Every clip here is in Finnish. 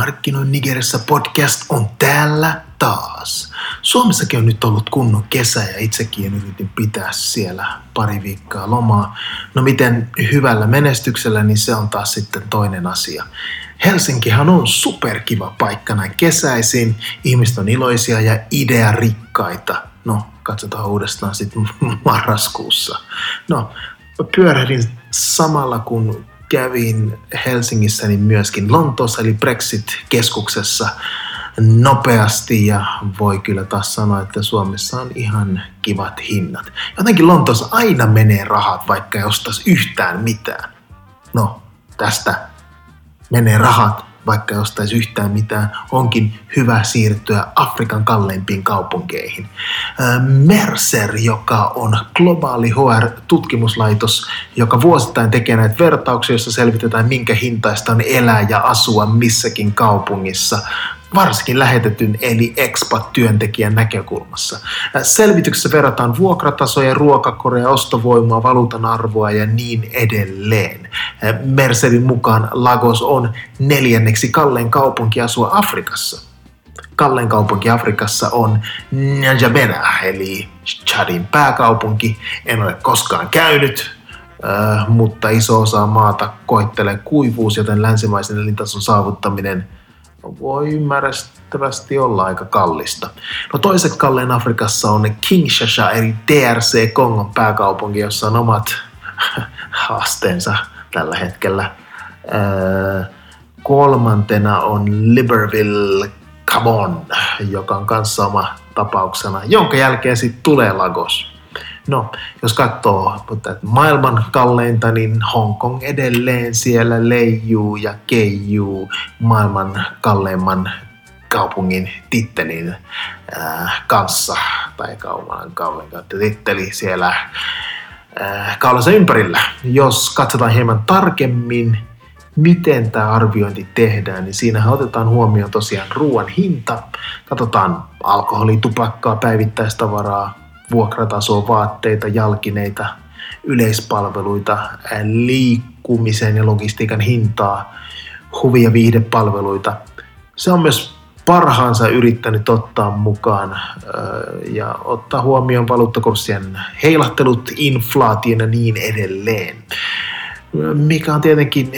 Markkinoin Nigerissä podcast on täällä taas. Suomessakin on nyt ollut kunnon kesä ja itsekin yritin pitää siellä pari viikkoa lomaa. No miten hyvällä menestyksellä, niin se on taas sitten toinen asia. Helsinkihan on superkiva paikka näin kesäisin. Ihmiset on iloisia ja idearikkaita. No, katsotaan uudestaan sitten marraskuussa. No, pyörähdin samalla kun kävin Helsingissä niin myöskin Lontoossa eli Brexit-keskuksessa nopeasti ja voi kyllä taas sanoa, että Suomessa on ihan kivat hinnat. Jotenkin Lontoossa aina menee rahat, vaikka ei ostaisi yhtään mitään. No, tästä menee rahat vaikka jostaisi yhtään mitään, onkin hyvä siirtyä Afrikan kalleimpiin kaupunkeihin. Mercer, joka on globaali HR-tutkimuslaitos, joka vuosittain tekee näitä vertauksia, joissa selvitetään, minkä hintaista on elää ja asua missäkin kaupungissa, varsinkin lähetetyn eli expat-työntekijän näkökulmassa. Selvityksessä verrataan vuokratasoja, ruokakoreja, ostovoimaa, valuutan arvoa ja niin edelleen. Mercerin mukaan Lagos on neljänneksi kallein kaupunki asua Afrikassa. Kallein kaupunki Afrikassa on N'Djamena, eli Chadin pääkaupunki. En ole koskaan käynyt, mutta iso osa maata koettelee kuivuus, joten länsimaisen elintason saavuttaminen – voi ymmärrettävästi olla aika kallista. No toiset kallein Afrikassa on Kinshasa, eli DRC Kongon pääkaupunki, jossa on omat haasteensa tällä hetkellä. Öö, kolmantena on Libreville Gabon, joka on kanssa oma tapauksena, jonka jälkeen sitten tulee Lagos. No, jos katsoo mutta maailman kalleinta, niin Hongkong edelleen siellä leijuu ja keijuu maailman kalleimman kaupungin tittelin äh, kanssa, tai kaupan kallein titteli siellä äh, kaulansa ympärillä. Jos katsotaan hieman tarkemmin, miten tämä arviointi tehdään, niin siinä otetaan huomioon tosiaan ruoan hinta, katsotaan alkoholi, tupakkaa, päivittäistavaraa, vuokratasoa, vaatteita, jalkineita, yleispalveluita, liikkumisen ja logistiikan hintaa, huvi- ja viihdepalveluita. Se on myös parhaansa yrittänyt ottaa mukaan ja ottaa huomioon valuuttakurssien heilahtelut, inflaation ja niin edelleen. Mikä on tietenkin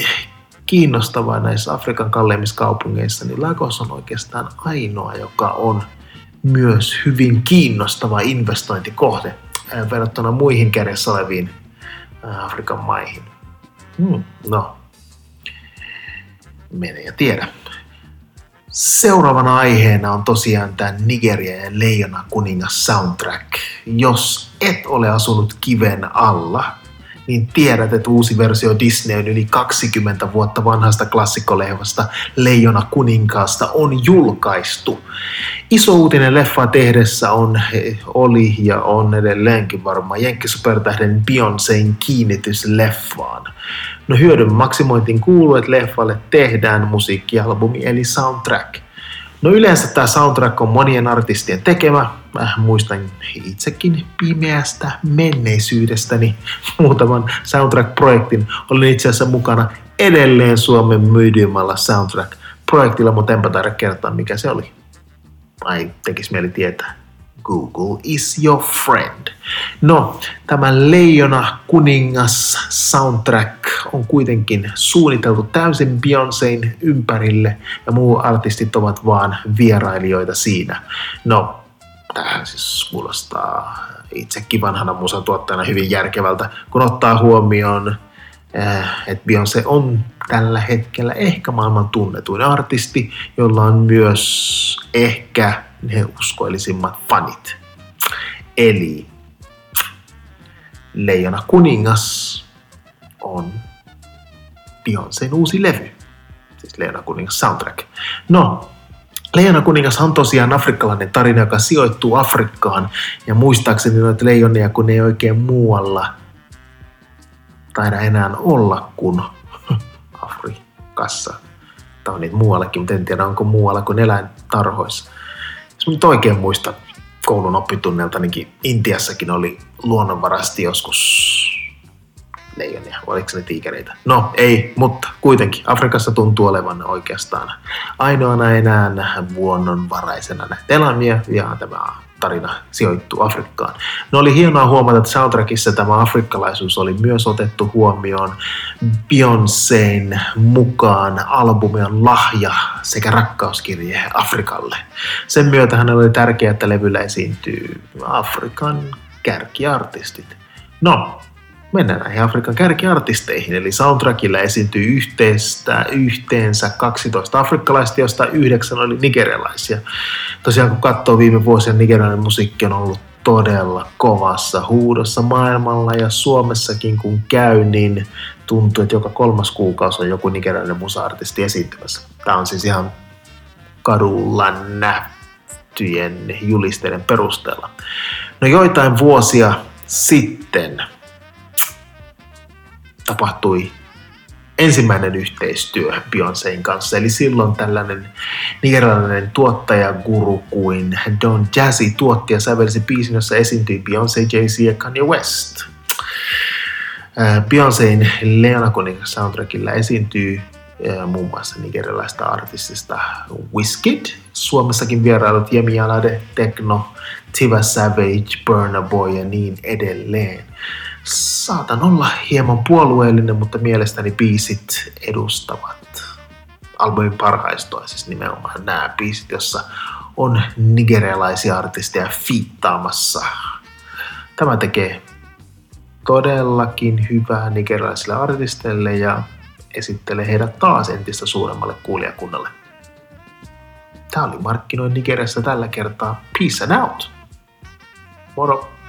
kiinnostavaa näissä Afrikan kalleimmissa kaupungeissa, niin Lagos on oikeastaan ainoa, joka on myös hyvin kiinnostava investointikohde verrattuna muihin kädessä oleviin Afrikan maihin. Hmm, no, mene ja tiedä. Seuraavana aiheena on tosiaan tämä Nigeria ja Leijona kuningas soundtrack. Jos et ole asunut kiven alla, niin tiedät, että uusi versio Disney on yli 20 vuotta vanhasta klassikkolehvasta Leijona kuninkaasta on julkaistu. Iso uutinen leffaa tehdessä on, oli ja on edelleenkin varmaan Supertähden Beyoncéin kiinnitys leffaan. No hyödyn maksimointiin kuuluu, että leffalle tehdään musiikkialbumi eli soundtrack – No yleensä tämä soundtrack on monien artistien tekemä. Mä muistan itsekin pimeästä menneisyydestäni muutaman soundtrack-projektin. Olin itse asiassa mukana edelleen Suomen myydymmällä soundtrack-projektilla, mutta enpä taida kertoa mikä se oli. Ai, tekis mieli tietää. Google is your friend. No, tämä Leijona kuningas soundtrack on kuitenkin suunniteltu täysin Beyoncéin ympärille ja muu artistit ovat vaan vierailijoita siinä. No, tähän siis kuulostaa itsekin vanhana musatuottajana hyvin järkevältä, kun ottaa huomioon, eh, että Beyoncé on tällä hetkellä ehkä maailman tunnetuin artisti, jolla on myös ehkä ne uskoillisimmat fanit. Eli Leijona kuningas on Beyoncé'n uusi levy. Siis Leijona kuningas soundtrack. No, Leijona kuningas on tosiaan afrikkalainen tarina, joka sijoittuu Afrikkaan. Ja muistaakseni noita leijonia, kun ei oikein muualla taida enää olla kuin Afrikassa. Tai on niitä muuallakin, mutta en tiedä onko muualla kuin eläintarhoissa. Jos nyt oikein muista koulun oppitunnelta, niin Intiassakin oli luonnonvarasti joskus leijonia, oliko ne tiikereitä? No ei, mutta kuitenkin Afrikassa tuntuu olevan oikeastaan ainoana enää vuonnonvaraisena näitä eläimiä ja tämä tarina sijoittuu Afrikkaan. No oli hienoa huomata, että soundtrackissa tämä afrikkalaisuus oli myös otettu huomioon Beyoncéin mukaan albumion lahja sekä rakkauskirje Afrikalle. Sen myötä hänellä oli tärkeää, että levyllä esiintyy Afrikan kärkiartistit. No, mennään näihin Afrikan kärkiartisteihin, eli soundtrackilla esiintyy yhteistä, yhteensä 12 afrikkalaista, joista yhdeksän oli nigerialaisia. Tosiaan kun katsoo viime vuosien nigerialainen musiikki on ollut todella kovassa huudossa maailmalla ja Suomessakin kun käy, niin tuntuu, että joka kolmas kuukausi on joku nigerialainen musa-artisti esiintymässä. Tämä on siis ihan kadulla nähtyjen julisteiden perusteella. No joitain vuosia sitten tapahtui ensimmäinen yhteistyö Beyoncéin kanssa. Eli silloin tällainen nigerialainen tuottajaguru kuin Don Jazzy tuotti ja sävelsi biisin, jossa esiintyi Beyoncé, Jay-Z ja Kanye West. Beyoncéin Leona Kuningas soundtrackilla esiintyy muun muassa nigerialaista artistista Wizkid, Suomessakin vierailut Yemi Alade, Tekno, Tiva Savage, Burna Boy ja niin edelleen saatan olla hieman puolueellinen, mutta mielestäni biisit edustavat albumin parhaistoa, siis nimenomaan nämä biisit, jossa on nigerialaisia artisteja fiittaamassa. Tämä tekee todellakin hyvää nigerialaisille artisteille ja esittelee heidät taas entistä suuremmalle kuulijakunnalle. Tämä oli Markkinoin Nigeriassa tällä kertaa. Peace and out! Moro!